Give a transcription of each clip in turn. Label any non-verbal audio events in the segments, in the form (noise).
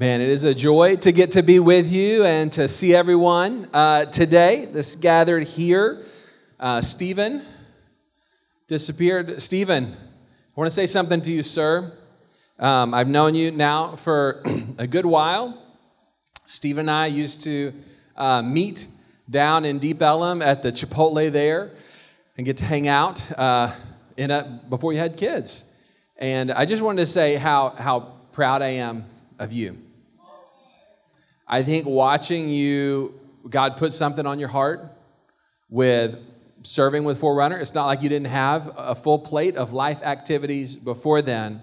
Man, it is a joy to get to be with you and to see everyone uh, today. This gathered here. Uh, Stephen disappeared. Stephen, I want to say something to you, sir. Um, I've known you now for (clears throat) a good while. Steve and I used to uh, meet down in Deep Ellum at the Chipotle there and get to hang out uh, in a, before you had kids. And I just wanted to say how, how proud I am of you. I think watching you, God put something on your heart with serving with Forerunner. It's not like you didn't have a full plate of life activities before then,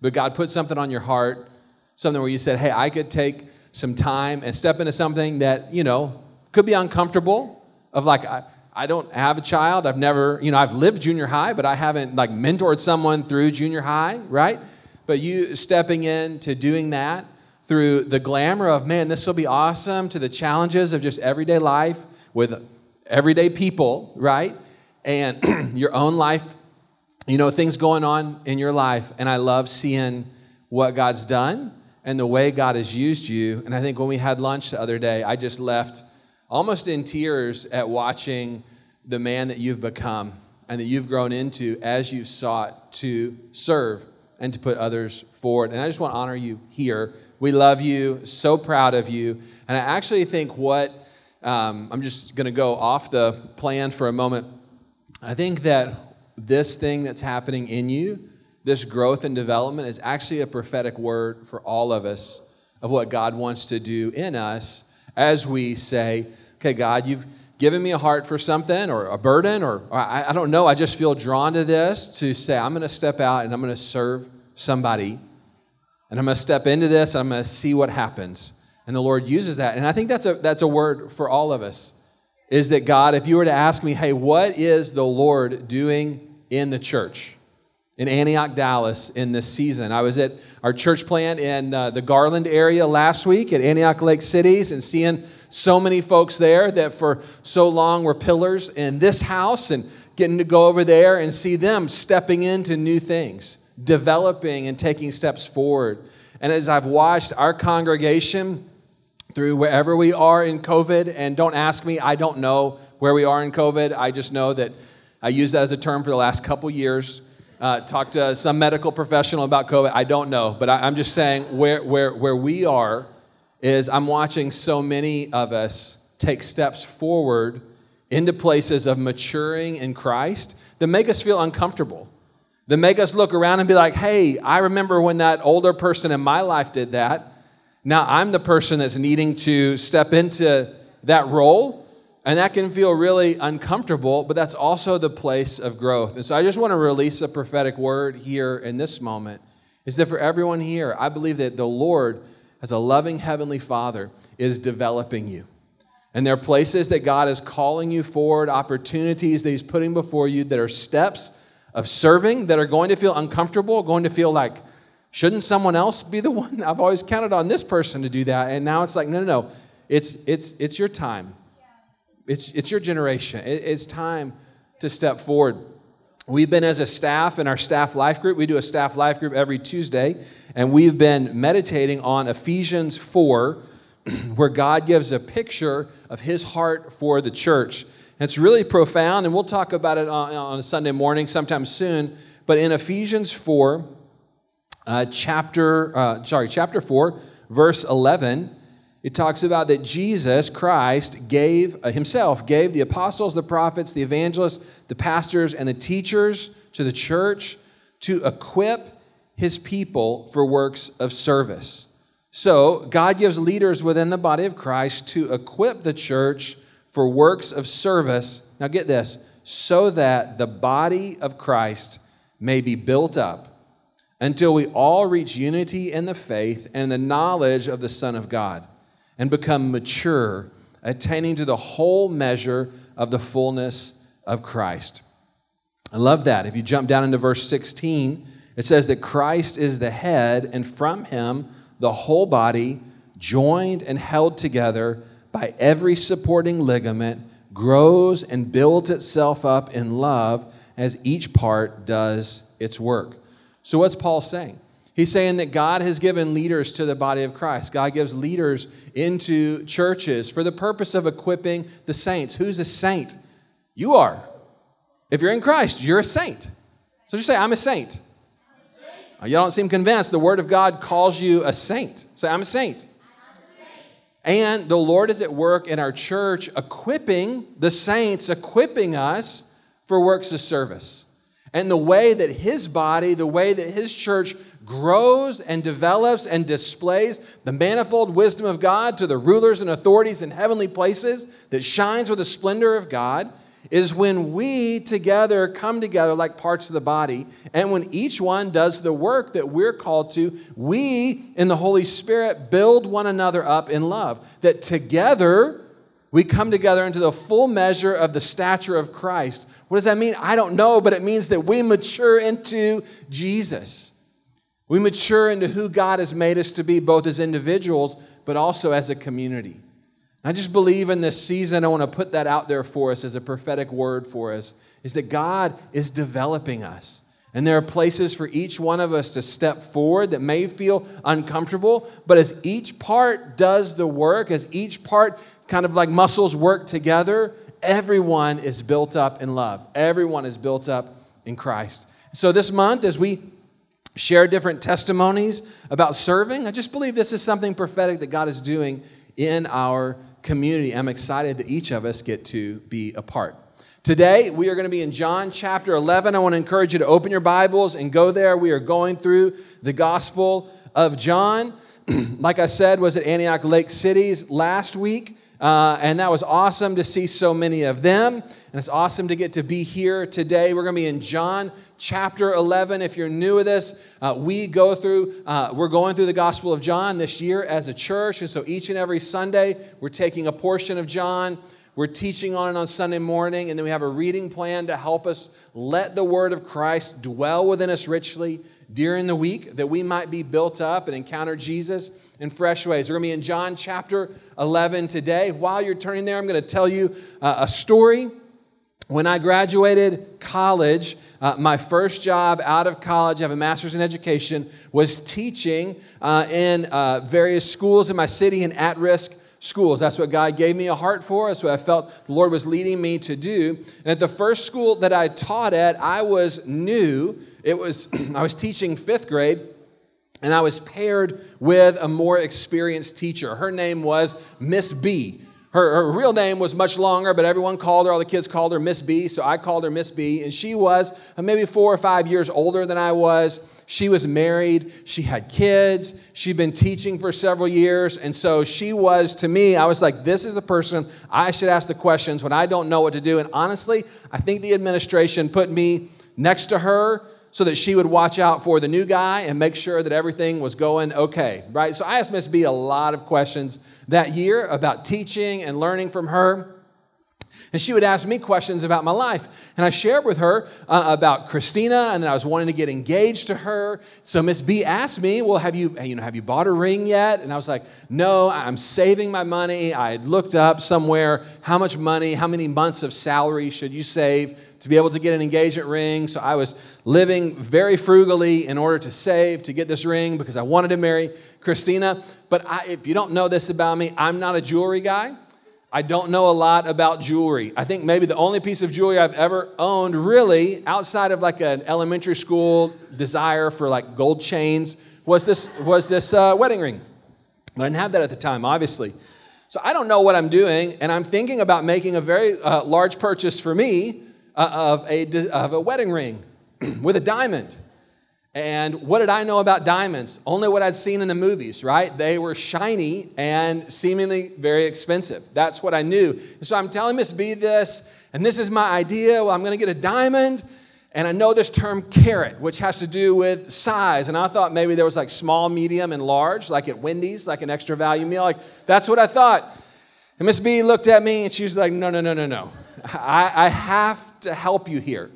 but God put something on your heart, something where you said, hey, I could take some time and step into something that, you know, could be uncomfortable, of like, I, I don't have a child. I've never, you know, I've lived junior high, but I haven't like mentored someone through junior high, right? But you stepping into doing that through the glamour of, man, this will be awesome, to the challenges of just everyday life with everyday people, right? And (clears throat) your own life, you know, things going on in your life. And I love seeing what God's done and the way God has used you. And I think when we had lunch the other day, I just left almost in tears at watching the man that you've become and that you've grown into as you've sought to serve and to put others forward. And I just want to honor you here we love you, so proud of you. And I actually think what, um, I'm just going to go off the plan for a moment. I think that this thing that's happening in you, this growth and development, is actually a prophetic word for all of us of what God wants to do in us as we say, okay, God, you've given me a heart for something or a burden, or, or I, I don't know, I just feel drawn to this to say, I'm going to step out and I'm going to serve somebody and I'm going to step into this and I'm going to see what happens. And the Lord uses that. And I think that's a, that's a word for all of us is that God, if you were to ask me, hey, what is the Lord doing in the church? In Antioch, Dallas, in this season. I was at our church plant in uh, the Garland area last week at Antioch Lake Cities and seeing so many folks there that for so long were pillars in this house and getting to go over there and see them stepping into new things developing and taking steps forward. And as I've watched our congregation through wherever we are in COVID, and don't ask me, I don't know where we are in COVID. I just know that I use that as a term for the last couple years. Uh, talk to some medical professional about COVID. I don't know, but I, I'm just saying where, where, where we are is I'm watching so many of us take steps forward into places of maturing in Christ that make us feel uncomfortable that make us look around and be like, hey, I remember when that older person in my life did that. Now I'm the person that's needing to step into that role. And that can feel really uncomfortable, but that's also the place of growth. And so I just want to release a prophetic word here in this moment is that for everyone here, I believe that the Lord, as a loving Heavenly Father, is developing you. And there are places that God is calling you forward, opportunities that He's putting before you that are steps of serving that are going to feel uncomfortable, going to feel like, shouldn't someone else be the (laughs) one? I've always counted on this person to do that. And now it's like, no, no, no. It's, it's, it's your time. It's, it's your generation. It, it's time to step forward. We've been as a staff in our staff life group, we do a staff life group every Tuesday, and we've been meditating on Ephesians 4, (clears throat) where God gives a picture of his heart for the church. And It's really profound, and we'll talk about it on, on a Sunday morning sometime soon. But in Ephesians 4, uh, chapter, uh, sorry, chapter 4, verse 11, it talks about that Jesus Christ gave uh, himself, gave the apostles, the prophets, the evangelists, the pastors, and the teachers to the church to equip his people for works of service. So, God gives leaders within the body of Christ to equip the church for works of service. Now, get this so that the body of Christ may be built up until we all reach unity in the faith and the knowledge of the Son of God and become mature, attaining to the whole measure of the fullness of Christ. I love that. If you jump down into verse 16, it says that Christ is the head, and from him the whole body, joined and held together by every supporting ligament, grows and builds itself up in love as each part does its work. So, what's Paul saying? He's saying that God has given leaders to the body of Christ. God gives leaders into churches for the purpose of equipping the saints. Who's a saint? You are. If you're in Christ, you're a saint. So just say, I'm a saint. You don't seem convinced. The Word of God calls you a saint. Say, I'm a saint. And the Lord is at work in our church, equipping the saints, equipping us for works of service. And the way that His body, the way that His church grows and develops and displays the manifold wisdom of God to the rulers and authorities in heavenly places that shines with the splendor of God is when we together come together like parts of the body, and when each one does the work that we're called to, we in the Holy Spirit build one another up in love. That together we come together into the full measure of the stature of Christ. What does that mean? I don't know, but it means that we mature into Jesus. We mature into who God has made us to be, both as individuals, but also as a community. I just believe in this season, I want to put that out there for us as a prophetic word for us, is that God is developing us. And there are places for each one of us to step forward that may feel uncomfortable, but as each part does the work, as each part kind of like muscles work together, everyone is built up in love. Everyone is built up in Christ. So this month, as we share different testimonies about serving, I just believe this is something prophetic that God is doing in our community I'm excited that each of us get to be a part. Today, we are going to be in John chapter 11. I want to encourage you to open your Bibles and go there. We are going through the Gospel of John. (clears throat) like I said, was at Antioch Lake Cities last week. Uh, and that was awesome to see so many of them. And it's awesome to get to be here today. We're going to be in John chapter 11. If you're new with this, uh, we go through, uh, we're going through the Gospel of John this year as a church. And so each and every Sunday, we're taking a portion of John. We're teaching on it on Sunday morning, and then we have a reading plan to help us let the word of Christ dwell within us richly during the week that we might be built up and encounter Jesus in fresh ways. We're going to be in John chapter 11 today. While you're turning there, I'm going to tell you uh, a story. When I graduated college, uh, my first job out of college, I have a master's in education, was teaching uh, in uh, various schools in my city and at risk schools. That's what God gave me a heart for. That's what I felt the Lord was leading me to do. And at the first school that I taught at, I was new. It was (clears throat) I was teaching fifth grade. And I was paired with a more experienced teacher. Her name was Miss B. Her, her, real name was much longer, but everyone called her, all the kids called her Miss B, so I called her Miss B. And she was uh, maybe four or five years older than I was. She was married, she had kids, she'd been teaching for several years. And so she was, to me, I was like, this is the person I should ask the questions when I don't know what to do. And honestly, I think the administration put me next to her so that she would watch out for the new guy and make sure that everything was going okay, right? So I asked Miss B a lot of questions that year about teaching and learning from her. And she would ask me questions about my life. And I shared with her uh, about Christina, and then I was wanting to get engaged to her. So Miss B asked me, Well, have you, you know, have you bought a ring yet? And I was like, No, I'm saving my money. I looked up somewhere how much money, how many months of salary should you save to be able to get an engagement ring. So I was living very frugally in order to save to get this ring because I wanted to marry Christina. But I, if you don't know this about me, I'm not a jewelry guy. I don't know a lot about jewelry. I think maybe the only piece of jewelry I've ever owned, really, outside of like an elementary school desire for like gold chains, was this was this uh, wedding ring. But I didn't have that at the time, obviously. So I don't know what I'm doing, and I'm thinking about making a very uh, large purchase for me uh, of a of a wedding ring (clears throat) with a diamond. And what did I know about diamonds? Only what I'd seen in the movies, right? They were shiny and seemingly very expensive. That's what I knew. So I'm telling Miss B this, and this is my idea. Well, I'm going to get a diamond. And I know this term carat, which has to do with size. And I thought maybe there was like small, medium, and large, like at Wendy's, like an extra value meal. Like that's what I thought. And Miss B looked at me and she was like, no, no, no, no, no. I, I have to help you here.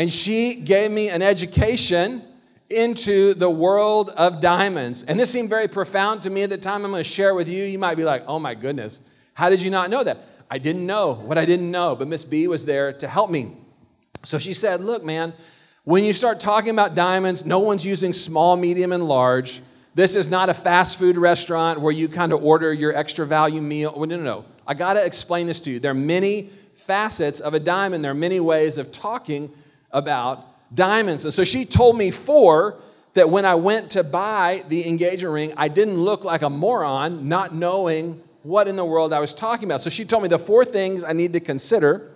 And she gave me an education into the world of diamonds. And this seemed very profound to me at the time. I'm going to share with you. You might be like, oh my goodness, how did you not know that? I didn't know what I didn't know, but Miss B was there to help me. So she said, look, man, When you start talking about diamonds, no one's using small, medium, and large. This is not a fast food restaurant where you kind of order your extra value meal. No, no, no. I got to explain this to you. There are many facets of a diamond, there are many ways of talking about diamonds. And so she told me four that when I went to buy the engagement ring, I didn't look like a moron not knowing what in the world I was talking about. So she told me the four things I need to consider.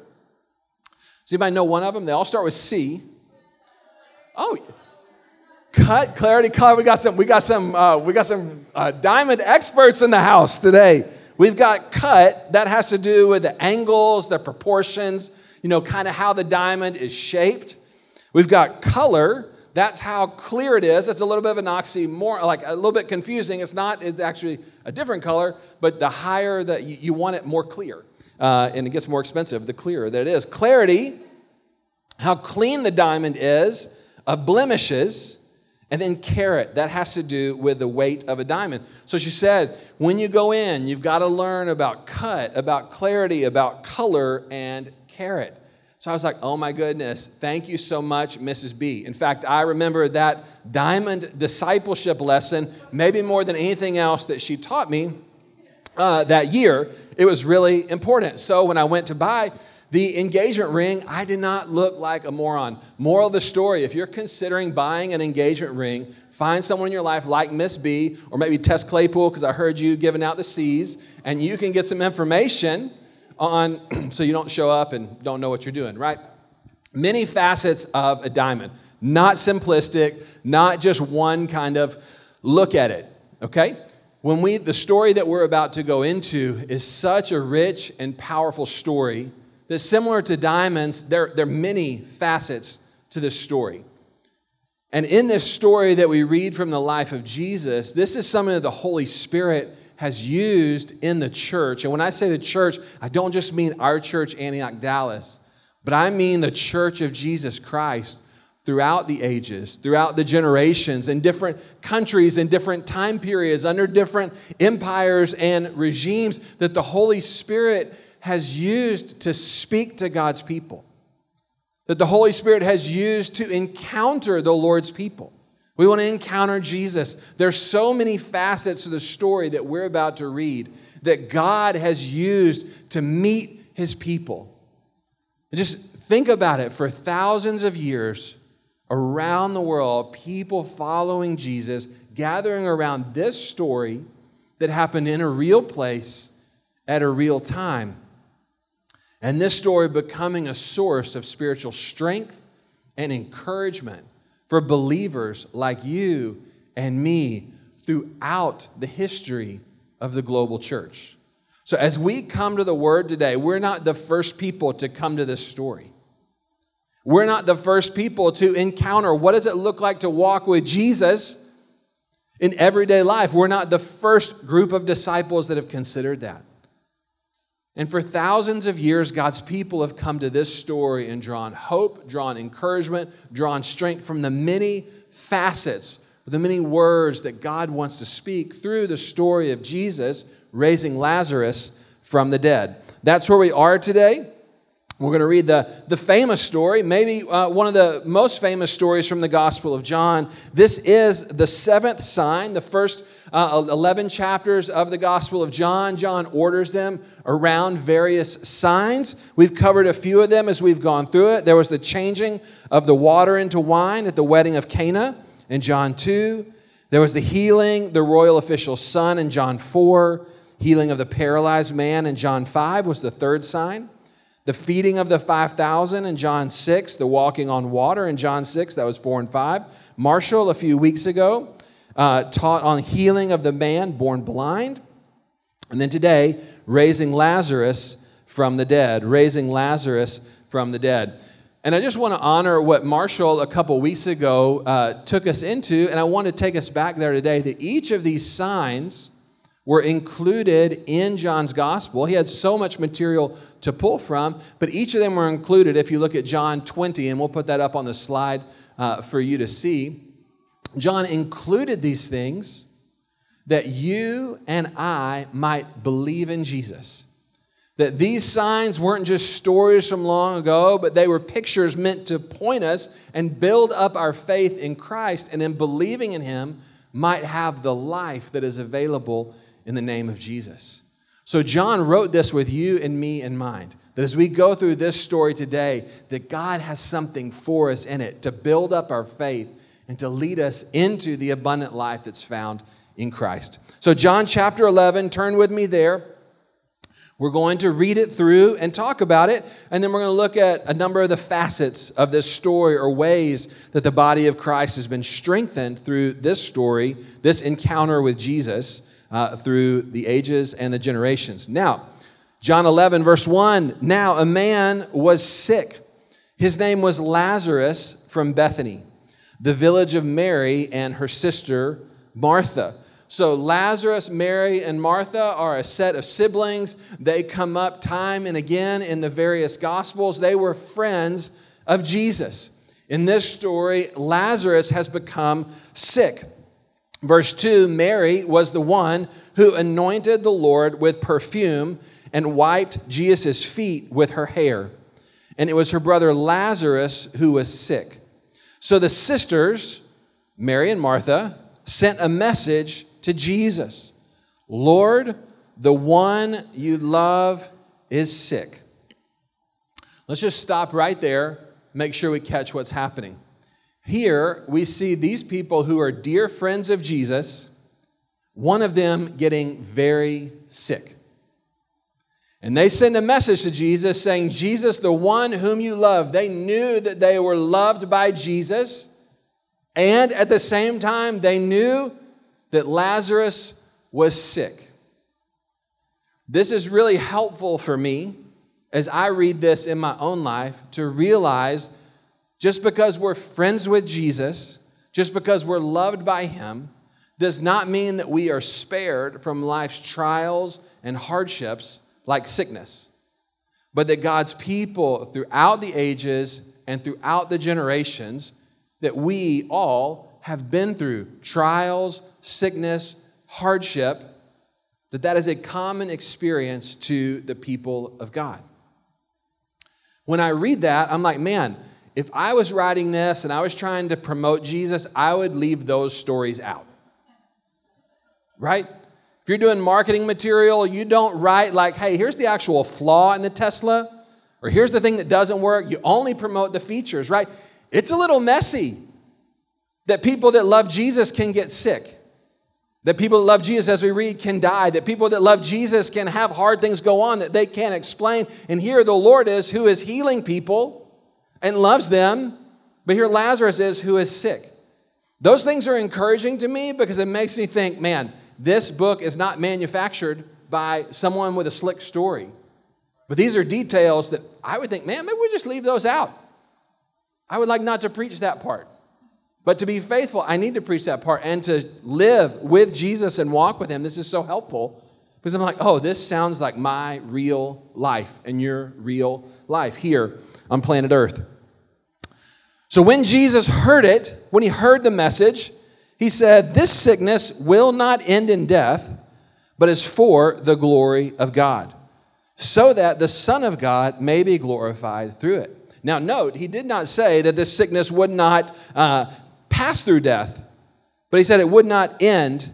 Does anybody know one of them? They all start with C. Oh, cut, clarity, color. We got some. We got some. Uh, we got some uh, diamond experts in the house today. We've got cut. That has to do with the angles, the proportions. You know, kind of how the diamond is shaped. We've got color. That's how clear it is. It's a little bit of an oxymoron, like a little bit confusing. It's not, it's actually a different color, but the higher that you, you want it more clear. Uh, and it gets more expensive the clearer that it is. Clarity, how clean the diamond is of blemishes. And then carat, that has to do with the weight of a diamond. So she said, when you go in, you've got to learn about cut, about clarity, about color, and carat. So I was like, oh my goodness, thank you so much, Mrs. B. In fact, I remember that diamond discipleship lesson, maybe more than anything else that she taught me uh, that year. It was really important. So when I went to buy the engagement ring, I did not look like a moron. Moral of the story if you're considering buying an engagement ring, find someone in your life like Miss B or maybe Tess Claypool, because I heard you giving out the C's, and you can get some information on (clears throat) so you don't show up and don't know what you're doing, right? Many facets of a diamond, not simplistic, not just one kind of look at it, okay? When we the story that we're about to go into is such a rich and powerful story that similar to diamonds, there, there are many facets to this story. And in this story that we read from the life of Jesus, this is something that the Holy Spirit has used in the church. And when I say the church, I don't just mean our church, Antioch, Dallas, but I mean the church of Jesus Christ throughout the ages, throughout the generations, in different countries, in different time periods, under different empires and regimes that the Holy Spirit has used to speak to God's people. That the Holy Spirit has used to encounter the Lord's people. We want to encounter Jesus. There's so many facets to the story that we're about to read that God has used to meet his people. And just think about it for thousands of years around the world, people following Jesus, gathering around this story that happened in a real place at a real time. And this story becoming a source of spiritual strength and encouragement for believers like you and me throughout the history of the global church. So, as we come to the word today, we're not the first people to come to this story. We're not the first people to encounter what does it look like to walk with Jesus in everyday life. We're not the first group of disciples that have considered that. And for thousands of years, God's people have come to this story and drawn hope, drawn encouragement, drawn strength from the many facets, the many words that God wants to speak through the story of Jesus raising Lazarus from the dead. That's where we are today. We're going to read the, the famous story, maybe uh, one of the most famous stories from the Gospel of John. This is the seventh sign, the first uh, 11 chapters of the Gospel of John. John orders them around various signs. We've covered a few of them as we've gone through it. There was the changing of the water into wine at the wedding of Cana in John 2. There was the healing, the royal official's son in John 4. Healing of the paralyzed man in John 5 was the third sign. The feeding of the 5,000 in John 6, the walking on water in John 6, that was 4 and 5. Marshall, a few weeks ago, uh, taught on healing of the man born blind. And then today, raising Lazarus from the dead, raising Lazarus from the dead. And I just want to honor what Marshall a couple weeks ago uh, took us into, and I want to take us back there today that each of these signs were included in John's gospel. He had so much material to pull from, but each of them were included if you look at John 20, and we'll put that up on the slide uh, for you to see. John included these things that you and I might believe in Jesus. That these signs weren't just stories from long ago, but they were pictures meant to point us and build up our faith in Christ and in believing in Him might have the life that is available in the name of Jesus. So, John wrote this with you and me in mind that as we go through this story today, that God has something for us in it to build up our faith and to lead us into the abundant life that's found in Christ. So, John chapter 11, turn with me there. We're going to read it through and talk about it, and then we're going to look at a number of the facets of this story or ways that the body of Christ has been strengthened through this story, this encounter with Jesus uh, through the ages and the generations. Now, John 11, verse 1 Now a man was sick. His name was Lazarus from Bethany, the village of Mary and her sister Martha. So, Lazarus, Mary, and Martha are a set of siblings. They come up time and again in the various gospels. They were friends of Jesus. In this story, Lazarus has become sick. Verse 2 Mary was the one who anointed the Lord with perfume and wiped Jesus' feet with her hair. And it was her brother Lazarus who was sick. So the sisters, Mary and Martha, sent a message to Jesus Lord, the one you love is sick. Let's just stop right there, make sure we catch what's happening. Here, we see these people who are dear friends of Jesus, one of them getting very sick. And they send a message to Jesus saying, Jesus, the one whom you love. They knew that they were loved by Jesus. And at the same time, they knew that Lazarus was sick. This is really helpful for me as I read this in my own life to realize just because we're friends with Jesus, just because we're loved by Him, does not mean that we are spared from life's trials and hardships like sickness, but that God's people throughout the ages and throughout the generations, that we all have been through trials, sickness, hardship, that that is a common experience to the people of God. When I read that, I'm like, man, if I was writing this and I was trying to promote Jesus, I would leave those stories out. Right? If you're doing marketing material, you don't write like, hey, here's the actual flaw in the Tesla, or here's the thing that doesn't work. You only promote the features, right? It's a little messy that people that love Jesus can get sick. That people that love Jesus, as we read, can die. That people that love Jesus can have hard things go on that they can't explain. And here the Lord is who is healing people and loves them. But here Lazarus is who is sick. Those things are encouraging to me because it makes me think, man, this book is not manufactured by someone with a slick story. But these are details that I would think, man, maybe we just leave those out. I would like not to preach that part. But to be faithful, I need to preach that part and to live with Jesus and walk with Him. This is so helpful because I'm like, oh, this sounds like my real life and your real life here on planet Earth. So when Jesus heard it, when he heard the message, he said, This sickness will not end in death, but is for the glory of God, so that the Son of God may be glorified through it. Now, note, he did not say that this sickness would not uh, pass through death, but he said it would not end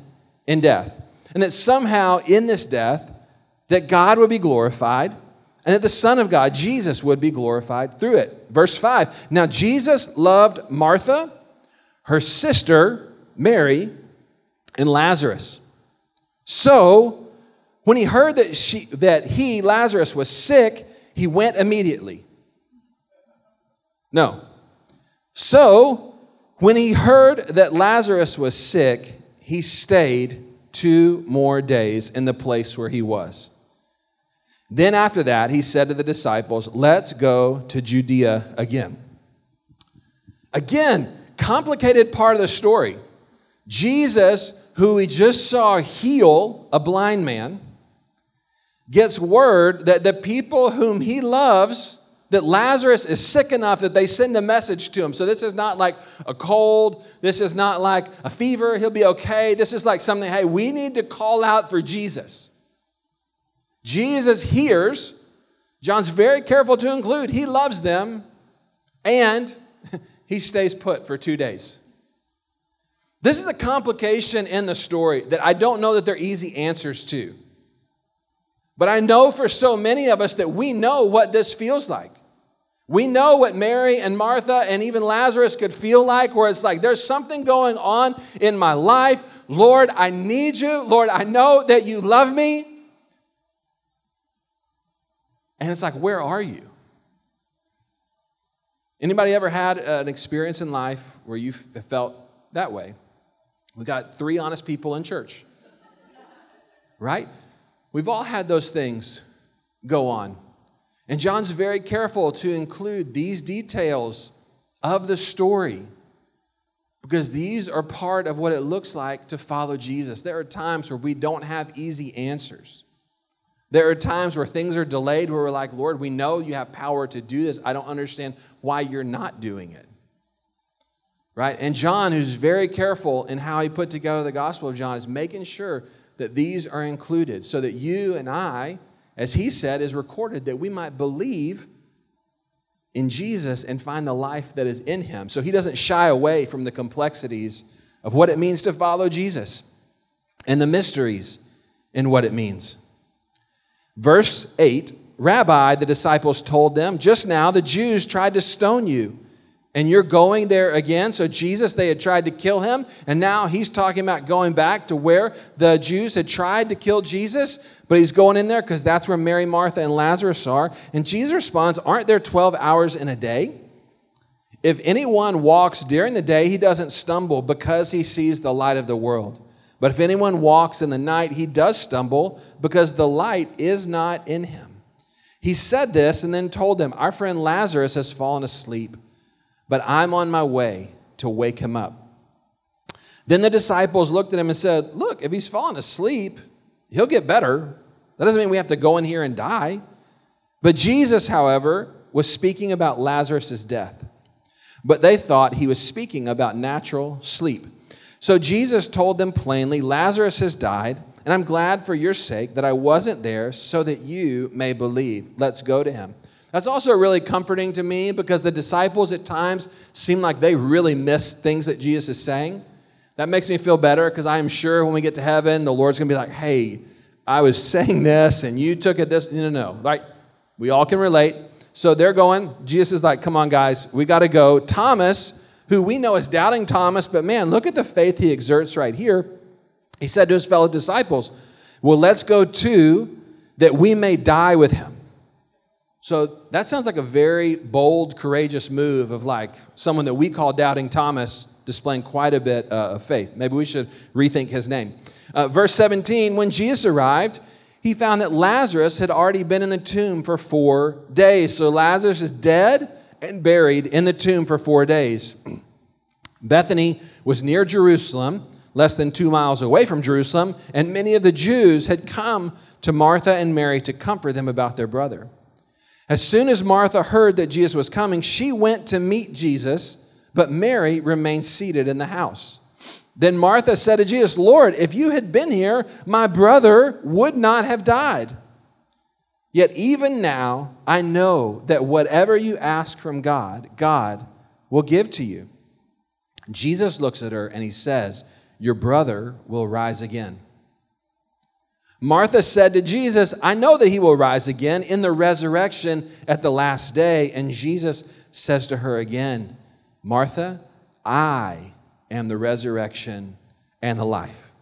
in death. And that somehow in this death, that God would be glorified and that the Son of God, Jesus, would be glorified through it. Verse 5 Now Jesus loved Martha, her sister, Mary, and Lazarus. So when he heard that, she, that he, Lazarus, was sick, he went immediately. No. So when he heard that Lazarus was sick, he stayed two more days in the place where he was. Then after that, he said to the disciples, Let's go to Judea again. Again, complicated part of the story. Jesus, who we just saw heal a blind man, gets word that the people whom he loves that Lazarus is sick enough that they send a message to him. So this is not like a cold. This is not like a fever. He'll be okay. This is like something, hey, we need to call out for Jesus. Jesus hears, John's very careful to include, he loves them, and (laughs) he stays put for two days. This is a complication in the story that I don't know that there are easy answers to. But I know for so many of us that we know what this feels like. We know what Mary and Martha and even Lazarus could feel like, where it's like, there's something going on in my life. Lord, I need you. Lord, I know that you love me. And it's like, where are you? Anybody ever had an experience in life where you felt that way? We got three honest people in church, right? We've all had those things go on. And John's very careful to include these details of the story because these are part of what it looks like to follow Jesus. There are times where we don't have easy answers. There are times where things are delayed where we're like, Lord, we know you have power to do this. I don't understand why you're not doing it. Right? And John, who's very careful in how he put together the Gospel of John, is making sure that these are included so that you and I, as he said, is recorded that we might believe in Jesus and find the life that is in him. So he doesn't shy away from the complexities of what it means to follow Jesus and the mysteries in what it means. Verse 8 Rabbi, the disciples told them, just now the Jews tried to stone you and you're going there again. So, Jesus, they had tried to kill him, and now he's talking about going back to where the Jews had tried to kill Jesus, but he's going in there because that's where Mary, Martha, and Lazarus are. And Jesus responds, Aren't there 12 hours in a day? If anyone walks during the day, he doesn't stumble because he sees the light of the world. But if anyone walks in the night, he does stumble because the light is not in him. He said this and then told them, Our friend Lazarus has fallen asleep but I'm on my way to wake him up. Then the disciples looked at him and said, Look, if he's fallen asleep, he'll get better. That doesn't mean we have to go in here and die. But Jesus, however, was speaking about Lazarus' death. But they thought he was speaking about natural sleep. So Jesus told them plainly, Lazarus has died, and I'm glad for your sake that I wasn't there so that you may believe. Let's go to him. That's also really comforting to me because the disciples at times seem like they really miss things that Jesus is saying. That makes me feel better because I am sure when we get to heaven, the Lord's going to be like, hey, I was saying this and you took it this. No, no, no. Right? We all can relate. So they're going. Jesus is like, come on, guys, we got to go. Thomas, who we know is doubting Thomas, but man, look at the faith he exerts right here. He said to his fellow disciples, well, let's go too, that we may die with him. So that sounds like a very bold, courageous move of like someone that we call Doubting Thomas displaying quite a bit uh, of faith. Maybe we should rethink his name. Uh, verse 17 When Jesus arrived, he found that Lazarus had already been in the tomb for four days. So Lazarus is dead and buried in the tomb for four days. Bethany was near Jerusalem, less than two miles away from Jerusalem, and many of the Jews had come to Martha and Mary to comfort them about their brother. As soon as Martha heard that Jesus was coming, she went to meet Jesus, but Mary remained seated in the house. Then Martha said to Jesus, Lord, if you had been here, my brother would not have died. Yet even now, I know that whatever you ask from God, God will give to you. Jesus looks at her and he says, Your brother will rise again. Martha said to Jesus, I know that he will rise again in the resurrection at the last day. And Jesus says to her again, Martha, I am the resurrection and the life.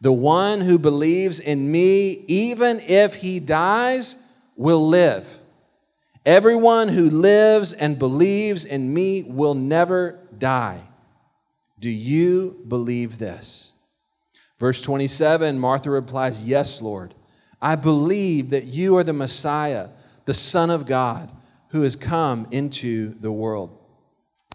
The one who believes in me, even if he dies, will live. Everyone who lives and believes in me will never die. Do you believe this? Verse 27, Martha replies, Yes, Lord. I believe that you are the Messiah, the Son of God, who has come into the world.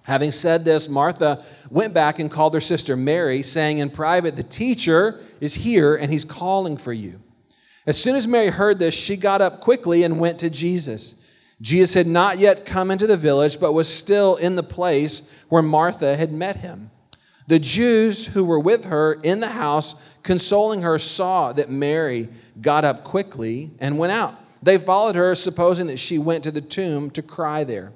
Having said this, Martha went back and called her sister Mary, saying in private, The teacher is here and he's calling for you. As soon as Mary heard this, she got up quickly and went to Jesus. Jesus had not yet come into the village, but was still in the place where Martha had met him. The Jews who were with her in the house, consoling her, saw that Mary got up quickly and went out. They followed her, supposing that she went to the tomb to cry there.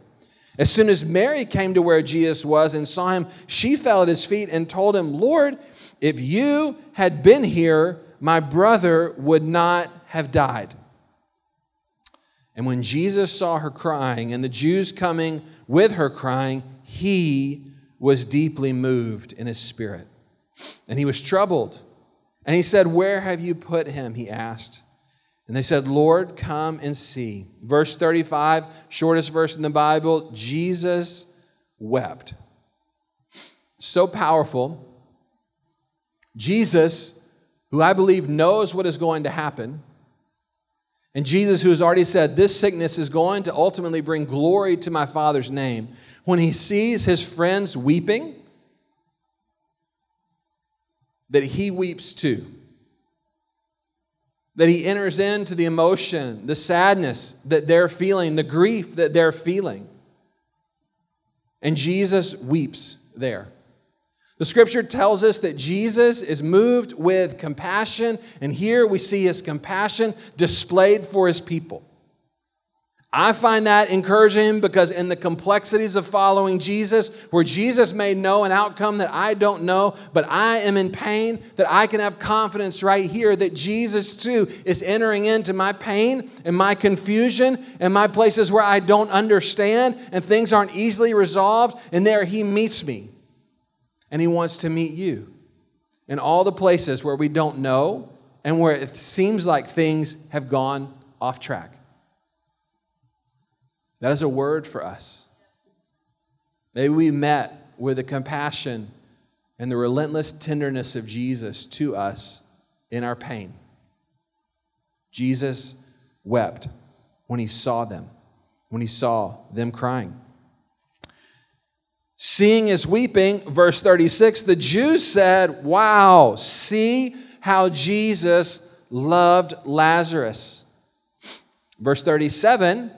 As soon as Mary came to where Jesus was and saw him, she fell at his feet and told him, Lord, if you had been here, my brother would not have died. And when Jesus saw her crying and the Jews coming with her crying, he was deeply moved in his spirit. And he was troubled. And he said, Where have you put him? He asked. And they said, Lord, come and see. Verse 35, shortest verse in the Bible Jesus wept. So powerful. Jesus, who I believe knows what is going to happen, and Jesus, who has already said, This sickness is going to ultimately bring glory to my Father's name, when he sees his friends weeping, that he weeps too. That he enters into the emotion, the sadness that they're feeling, the grief that they're feeling. And Jesus weeps there. The scripture tells us that Jesus is moved with compassion, and here we see his compassion displayed for his people. I find that encouraging because in the complexities of following Jesus, where Jesus may know an outcome that I don't know, but I am in pain, that I can have confidence right here that Jesus too is entering into my pain and my confusion and my places where I don't understand and things aren't easily resolved. And there he meets me. And he wants to meet you in all the places where we don't know and where it seems like things have gone off track. That is a word for us. May we met with the compassion and the relentless tenderness of Jesus to us in our pain. Jesus wept when he saw them, when he saw them crying. Seeing his weeping, verse 36, the Jews said, Wow, see how Jesus loved Lazarus. Verse 37,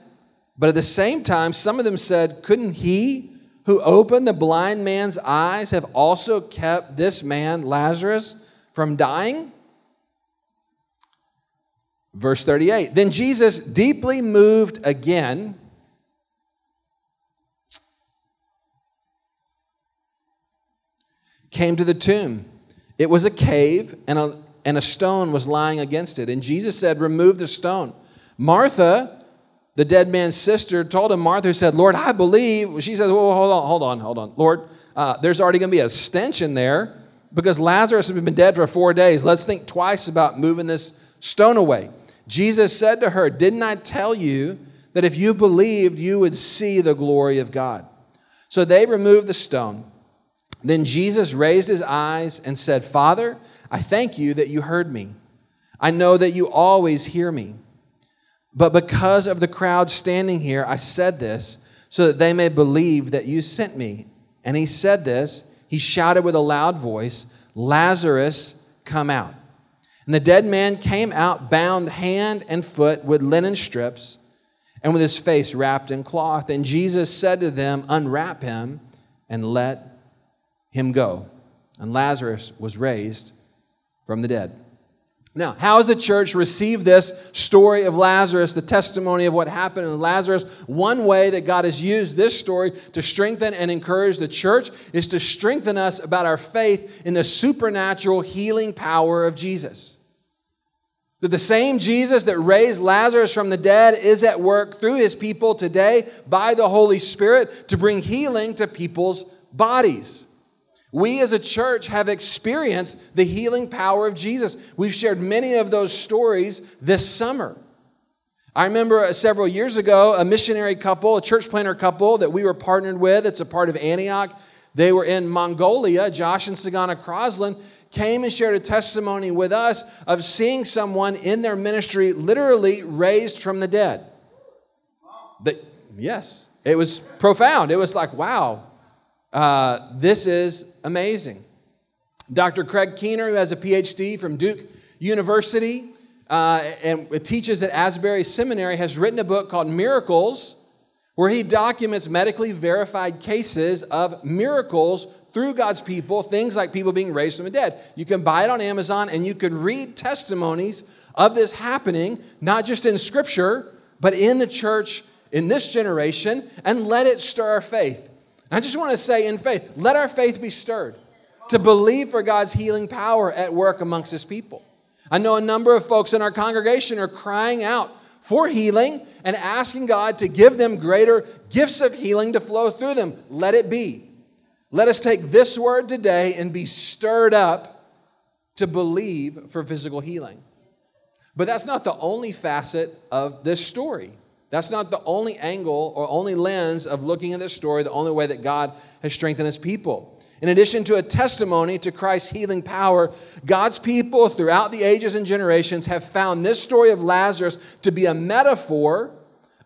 but at the same time, some of them said, Couldn't he who opened the blind man's eyes have also kept this man, Lazarus, from dying? Verse 38 Then Jesus, deeply moved again, came to the tomb. It was a cave, and a, and a stone was lying against it. And Jesus said, Remove the stone. Martha, the dead man's sister told him, Martha said, Lord, I believe. She says, well, hold on, hold on, hold on. Lord, uh, there's already going to be a stench in there because Lazarus has been dead for four days. Let's think twice about moving this stone away. Jesus said to her, Didn't I tell you that if you believed, you would see the glory of God? So they removed the stone. Then Jesus raised his eyes and said, Father, I thank you that you heard me. I know that you always hear me. But because of the crowd standing here, I said this so that they may believe that you sent me. And he said this, he shouted with a loud voice, Lazarus, come out. And the dead man came out, bound hand and foot with linen strips, and with his face wrapped in cloth. And Jesus said to them, Unwrap him and let him go. And Lazarus was raised from the dead. Now, how has the church received this story of Lazarus, the testimony of what happened in Lazarus? One way that God has used this story to strengthen and encourage the church is to strengthen us about our faith in the supernatural healing power of Jesus. That the same Jesus that raised Lazarus from the dead is at work through his people today by the Holy Spirit to bring healing to people's bodies. We as a church have experienced the healing power of Jesus. We've shared many of those stories this summer. I remember uh, several years ago, a missionary couple, a church planter couple that we were partnered with, it's a part of Antioch. They were in Mongolia. Josh and Sagana Crosland came and shared a testimony with us of seeing someone in their ministry literally raised from the dead. But yes, it was profound. It was like, wow, uh, this is amazing. Dr. Craig Keener, who has a PhD from Duke University uh, and teaches at Asbury Seminary, has written a book called Miracles, where he documents medically verified cases of miracles through God's people things like people being raised from the dead. You can buy it on Amazon and you can read testimonies of this happening, not just in Scripture, but in the church in this generation, and let it stir our faith. And I just want to say in faith, let our faith be stirred to believe for God's healing power at work amongst His people. I know a number of folks in our congregation are crying out for healing and asking God to give them greater gifts of healing to flow through them. Let it be. Let us take this word today and be stirred up to believe for physical healing. But that's not the only facet of this story. That's not the only angle or only lens of looking at this story, the only way that God has strengthened his people. In addition to a testimony to Christ's healing power, God's people throughout the ages and generations have found this story of Lazarus to be a metaphor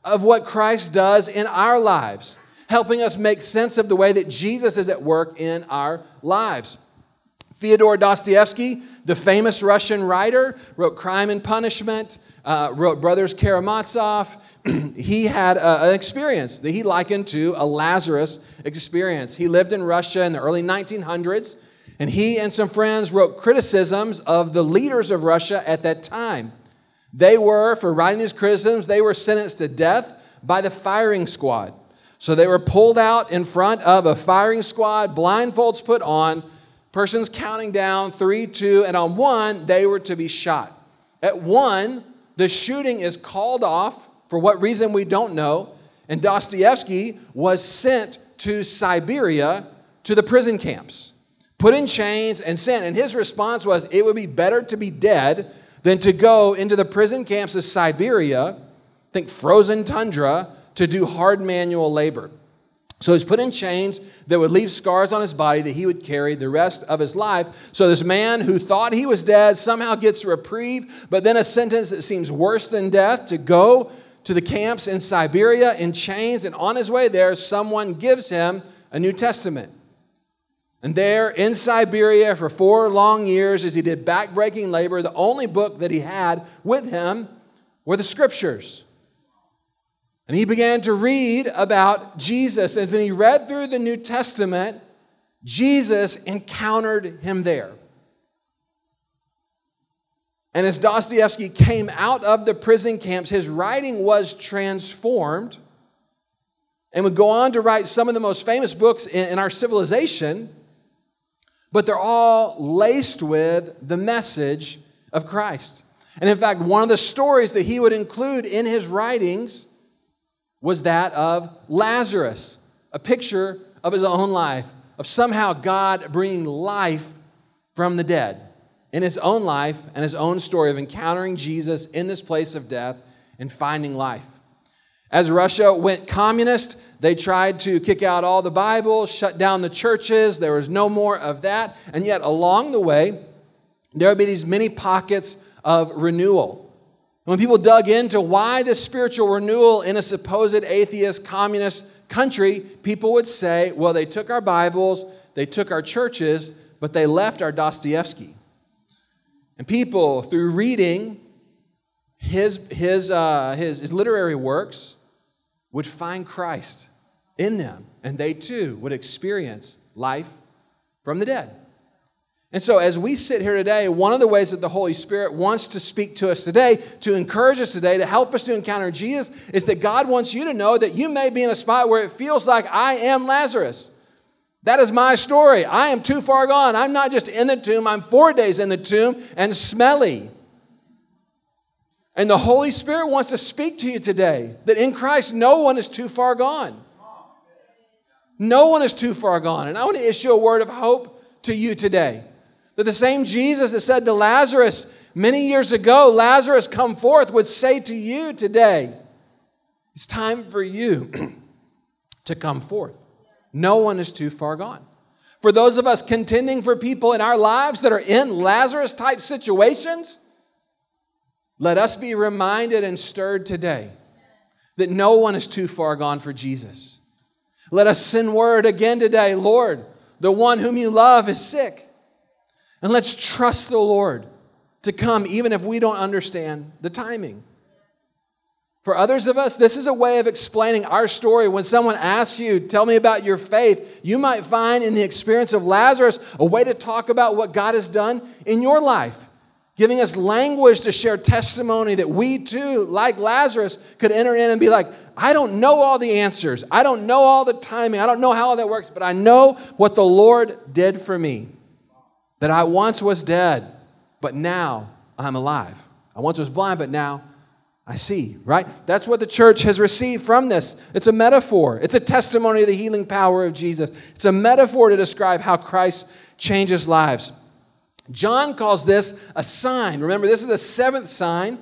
of what Christ does in our lives, helping us make sense of the way that Jesus is at work in our lives. Fyodor Dostoevsky, the famous Russian writer, wrote Crime and Punishment, uh, wrote Brothers Karamazov. (clears throat) he had a, an experience that he likened to a Lazarus experience. He lived in Russia in the early 1900s, and he and some friends wrote criticisms of the leaders of Russia at that time. They were, for writing these criticisms, they were sentenced to death by the firing squad. So they were pulled out in front of a firing squad, blindfolds put on, Persons counting down three, two, and on one, they were to be shot. At one, the shooting is called off for what reason we don't know, and Dostoevsky was sent to Siberia to the prison camps, put in chains and sent. And his response was, It would be better to be dead than to go into the prison camps of Siberia, think frozen tundra, to do hard manual labor. So he's put in chains that would leave scars on his body that he would carry the rest of his life. So this man who thought he was dead somehow gets a reprieve, but then a sentence that seems worse than death to go to the camps in Siberia in chains. And on his way there, someone gives him a New Testament. And there in Siberia for four long years, as he did backbreaking labor, the only book that he had with him were the scriptures. And he began to read about Jesus. As he read through the New Testament, Jesus encountered him there. And as Dostoevsky came out of the prison camps, his writing was transformed and would go on to write some of the most famous books in, our civilization, but they're all laced with the message of Christ. And in fact, one of the stories that he would include in his writings was that of Lazarus, a picture of his own life, of somehow God bringing life from the dead in his own life and his own story of encountering Jesus in this place of death and finding life. As Russia went communist, they tried to kick out all the Bible, shut down the churches. There was no more of that. And yet, along the way, there would be these many pockets of renewal. When people dug into why this spiritual renewal in a supposed atheist communist country, people would say, well, they took our Bibles, they took our churches, but they left our Dostoevsky. And people, through reading his, his, uh, his, his literary works, would find Christ in them, and they too would experience life from the dead. And so, as we sit here today, one of the ways that the Holy Spirit wants to speak to us today, to encourage us today, to help us to encounter Jesus, is that God wants you to know that you may be in a spot where it feels like I am Lazarus. That is my story. I am too far gone. I'm not just in the tomb, I'm four days in the tomb and smelly. And the Holy Spirit wants to speak to you today that in Christ, no one is too far gone. No one is too far gone. And I want to issue a word of hope to you today. That the same Jesus that said to Lazarus many years ago, Lazarus, come forth, would say to you today, it's time for you to come forth. No one is too far gone. For those of us contending for people in our lives that are in Lazarus type situations, let us be reminded and stirred today that no one is too far gone for Jesus. Let us send word again today Lord, the one whom you love is sick. And let's trust the Lord to come, even if we don't understand the timing. For others of us, this is a way of explaining our story. When someone asks you, Tell me about your faith, you might find in the experience of Lazarus a way to talk about what God has done in your life, giving us language to share testimony that we too, like Lazarus, could enter in and be like, I don't know all the answers. I don't know all the timing. I don't know how that works, but I know what the Lord did for me. That I once was dead, but now I'm alive. I once was blind, but now I see, right? That's what the church has received from this. It's a metaphor, it's a testimony of the healing power of Jesus. It's a metaphor to describe how Christ changes lives. John calls this a sign. Remember, this is the seventh sign,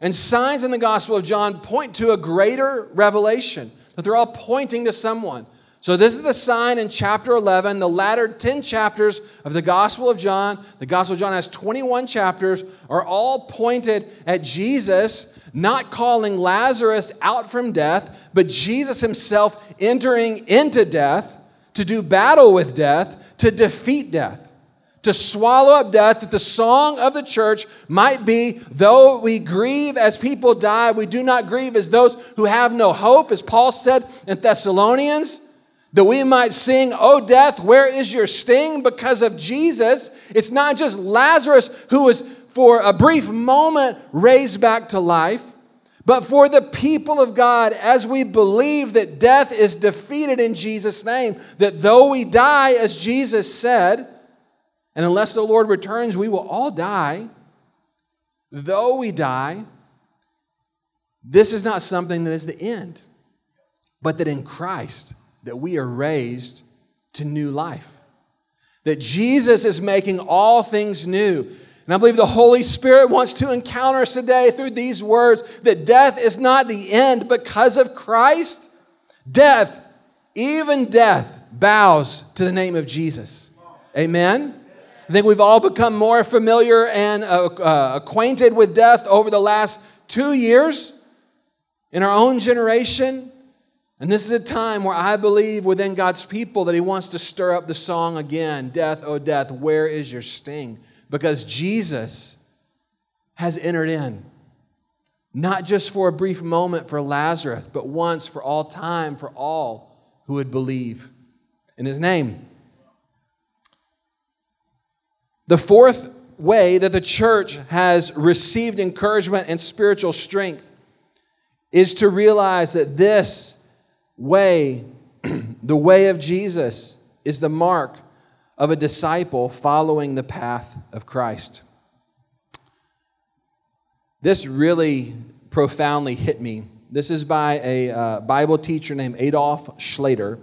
and signs in the Gospel of John point to a greater revelation, that they're all pointing to someone. So, this is the sign in chapter 11, the latter 10 chapters of the Gospel of John. The Gospel of John has 21 chapters, are all pointed at Jesus not calling Lazarus out from death, but Jesus himself entering into death to do battle with death, to defeat death, to swallow up death, that the song of the church might be though we grieve as people die, we do not grieve as those who have no hope, as Paul said in Thessalonians. That we might sing, Oh, death, where is your sting? Because of Jesus. It's not just Lazarus who was for a brief moment raised back to life, but for the people of God, as we believe that death is defeated in Jesus' name, that though we die, as Jesus said, and unless the Lord returns, we will all die, though we die, this is not something that is the end, but that in Christ, that we are raised to new life. That Jesus is making all things new. And I believe the Holy Spirit wants to encounter us today through these words that death is not the end because of Christ. Death, even death, bows to the name of Jesus. Amen. I think we've all become more familiar and uh, uh, acquainted with death over the last two years in our own generation. And this is a time where I believe within God's people that He wants to stir up the song again Death, oh death, where is your sting? because Jesus has entered in. Not just for a brief moment for Lazarus, but once for all time for all who would believe in his name. The fourth way that the church has received encouragement and spiritual strength is to realize that this way, (clears throat) the way of Jesus, is the mark of a disciple following the path of Christ. This really profoundly hit me. This is by a uh, Bible teacher named Adolf Schlatter,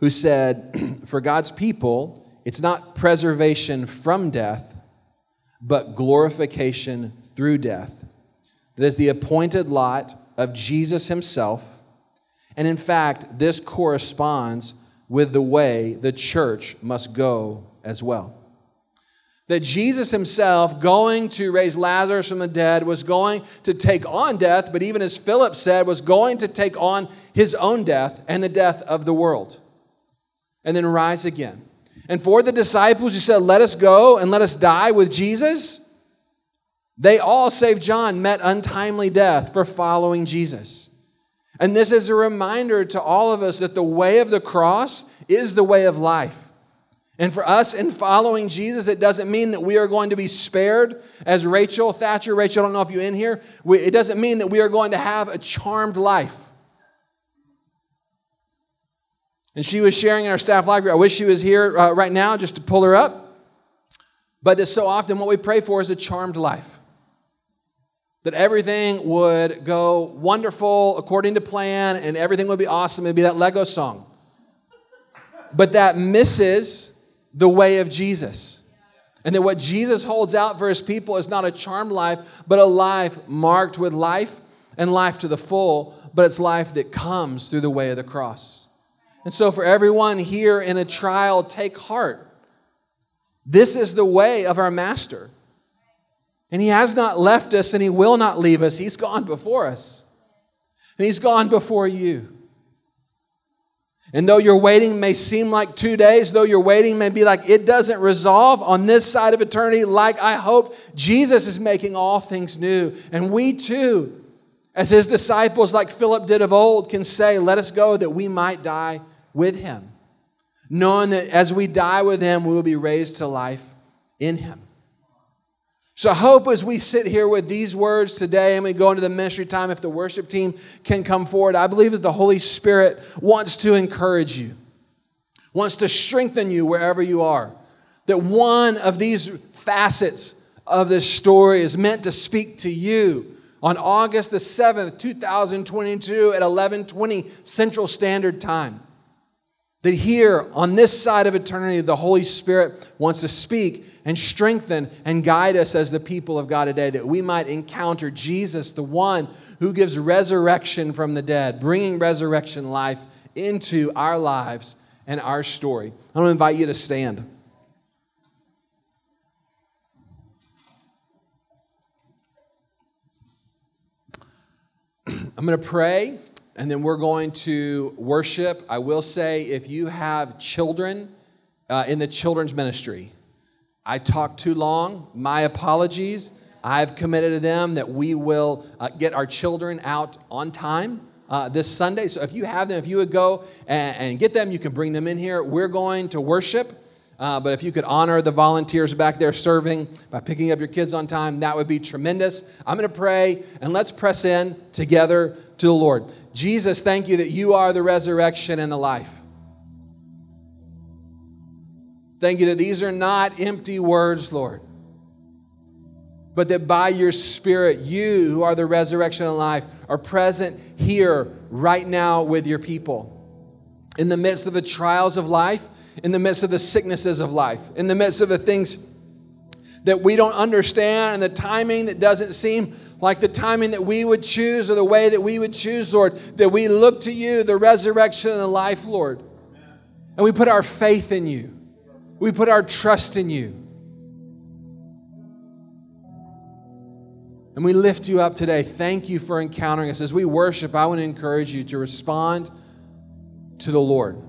who said, (clears throat) For God's people, it's not preservation from death, but glorification through death. That is the appointed lot of Jesus himself. And in fact, this corresponds with the way the church must go as well. That Jesus himself, going to raise Lazarus from the dead, was going to take on death, but even as Philip said, was going to take on his own death and the death of the world, and then rise again. And for the disciples who said, Let us go and let us die with Jesus, they all, save John, met untimely death for following Jesus. And this is a reminder to all of us that the way of the cross is the way of life. And for us in following Jesus, it doesn't mean that we are going to be spared as Rachel Thatcher. Rachel, I don't know if you're in here. We, it doesn't mean that we are going to have a charmed life. And she was sharing in our staff library. I wish she was here uh, right now just to pull her up. But it's so often what we pray for is a charmed life that everything would go wonderful according to plan and everything would be awesome. It'd be that Lego song. But that misses the way of Jesus. And that what Jesus holds out for his people is not a charmed life, but a life marked with life and life to the full, but it's life that comes through the way of the cross. And so, for everyone here in a trial, take heart. This is the way of our Master. And He has not left us and He will not leave us. He's gone before us. And He's gone before you. And though your waiting may seem like two days, though your waiting may be like it doesn't resolve on this side of eternity like I hope, Jesus is making all things new. And we too, As his disciples, like Philip did of old, can say, Let us go that we might die with him, knowing that as we die with him, we will be raised to life in him. So I hope as we sit here with these words today and we go into the ministry time, if the worship team can come forward, I believe that the Holy Spirit wants to encourage you, wants to strengthen you wherever you are. That one of these facets of this story is meant to speak to you on August the 7th, 2022 at 11:20 Central Standard Time. That here on this side of eternity the Holy Spirit wants to speak and strengthen and guide us as the people of God today, that we might encounter Jesus, the one who gives resurrection from the dead, bringing resurrection life into our lives and our story. I want to invite you to stand. (clears throat) I'm going to pray and then we're going to worship. I will say if you have children uh, in the children's ministry, I talked too long. My apologies. I've committed to them that we will uh, get our children out on time uh, this Sunday. So if you have them, if you would go and, and, get them, you can bring them in here. We're going to worship. Uh, but if you could honor the volunteers back there serving by picking up your kids on time, that would be tremendous. I'm going to pray and let's press in together to the Lord. Jesus, thank you that you are the resurrection and the life. Thank you that these are not empty words, Lord, but that by your Spirit, you, who are the resurrection and life, are present here right now with your people. In the midst of the trials of life, in the midst of the sicknesses of life, in the midst of the things that we don't understand and the timing that doesn't seem like the timing that we would choose or the way that we would choose, Lord, that we look to you, the resurrection and the life, Lord, and we put our faith in you. We put our trust in you. And we lift you up today. Thank you for encountering us. As we worship, I want to encourage you to respond to the Lord.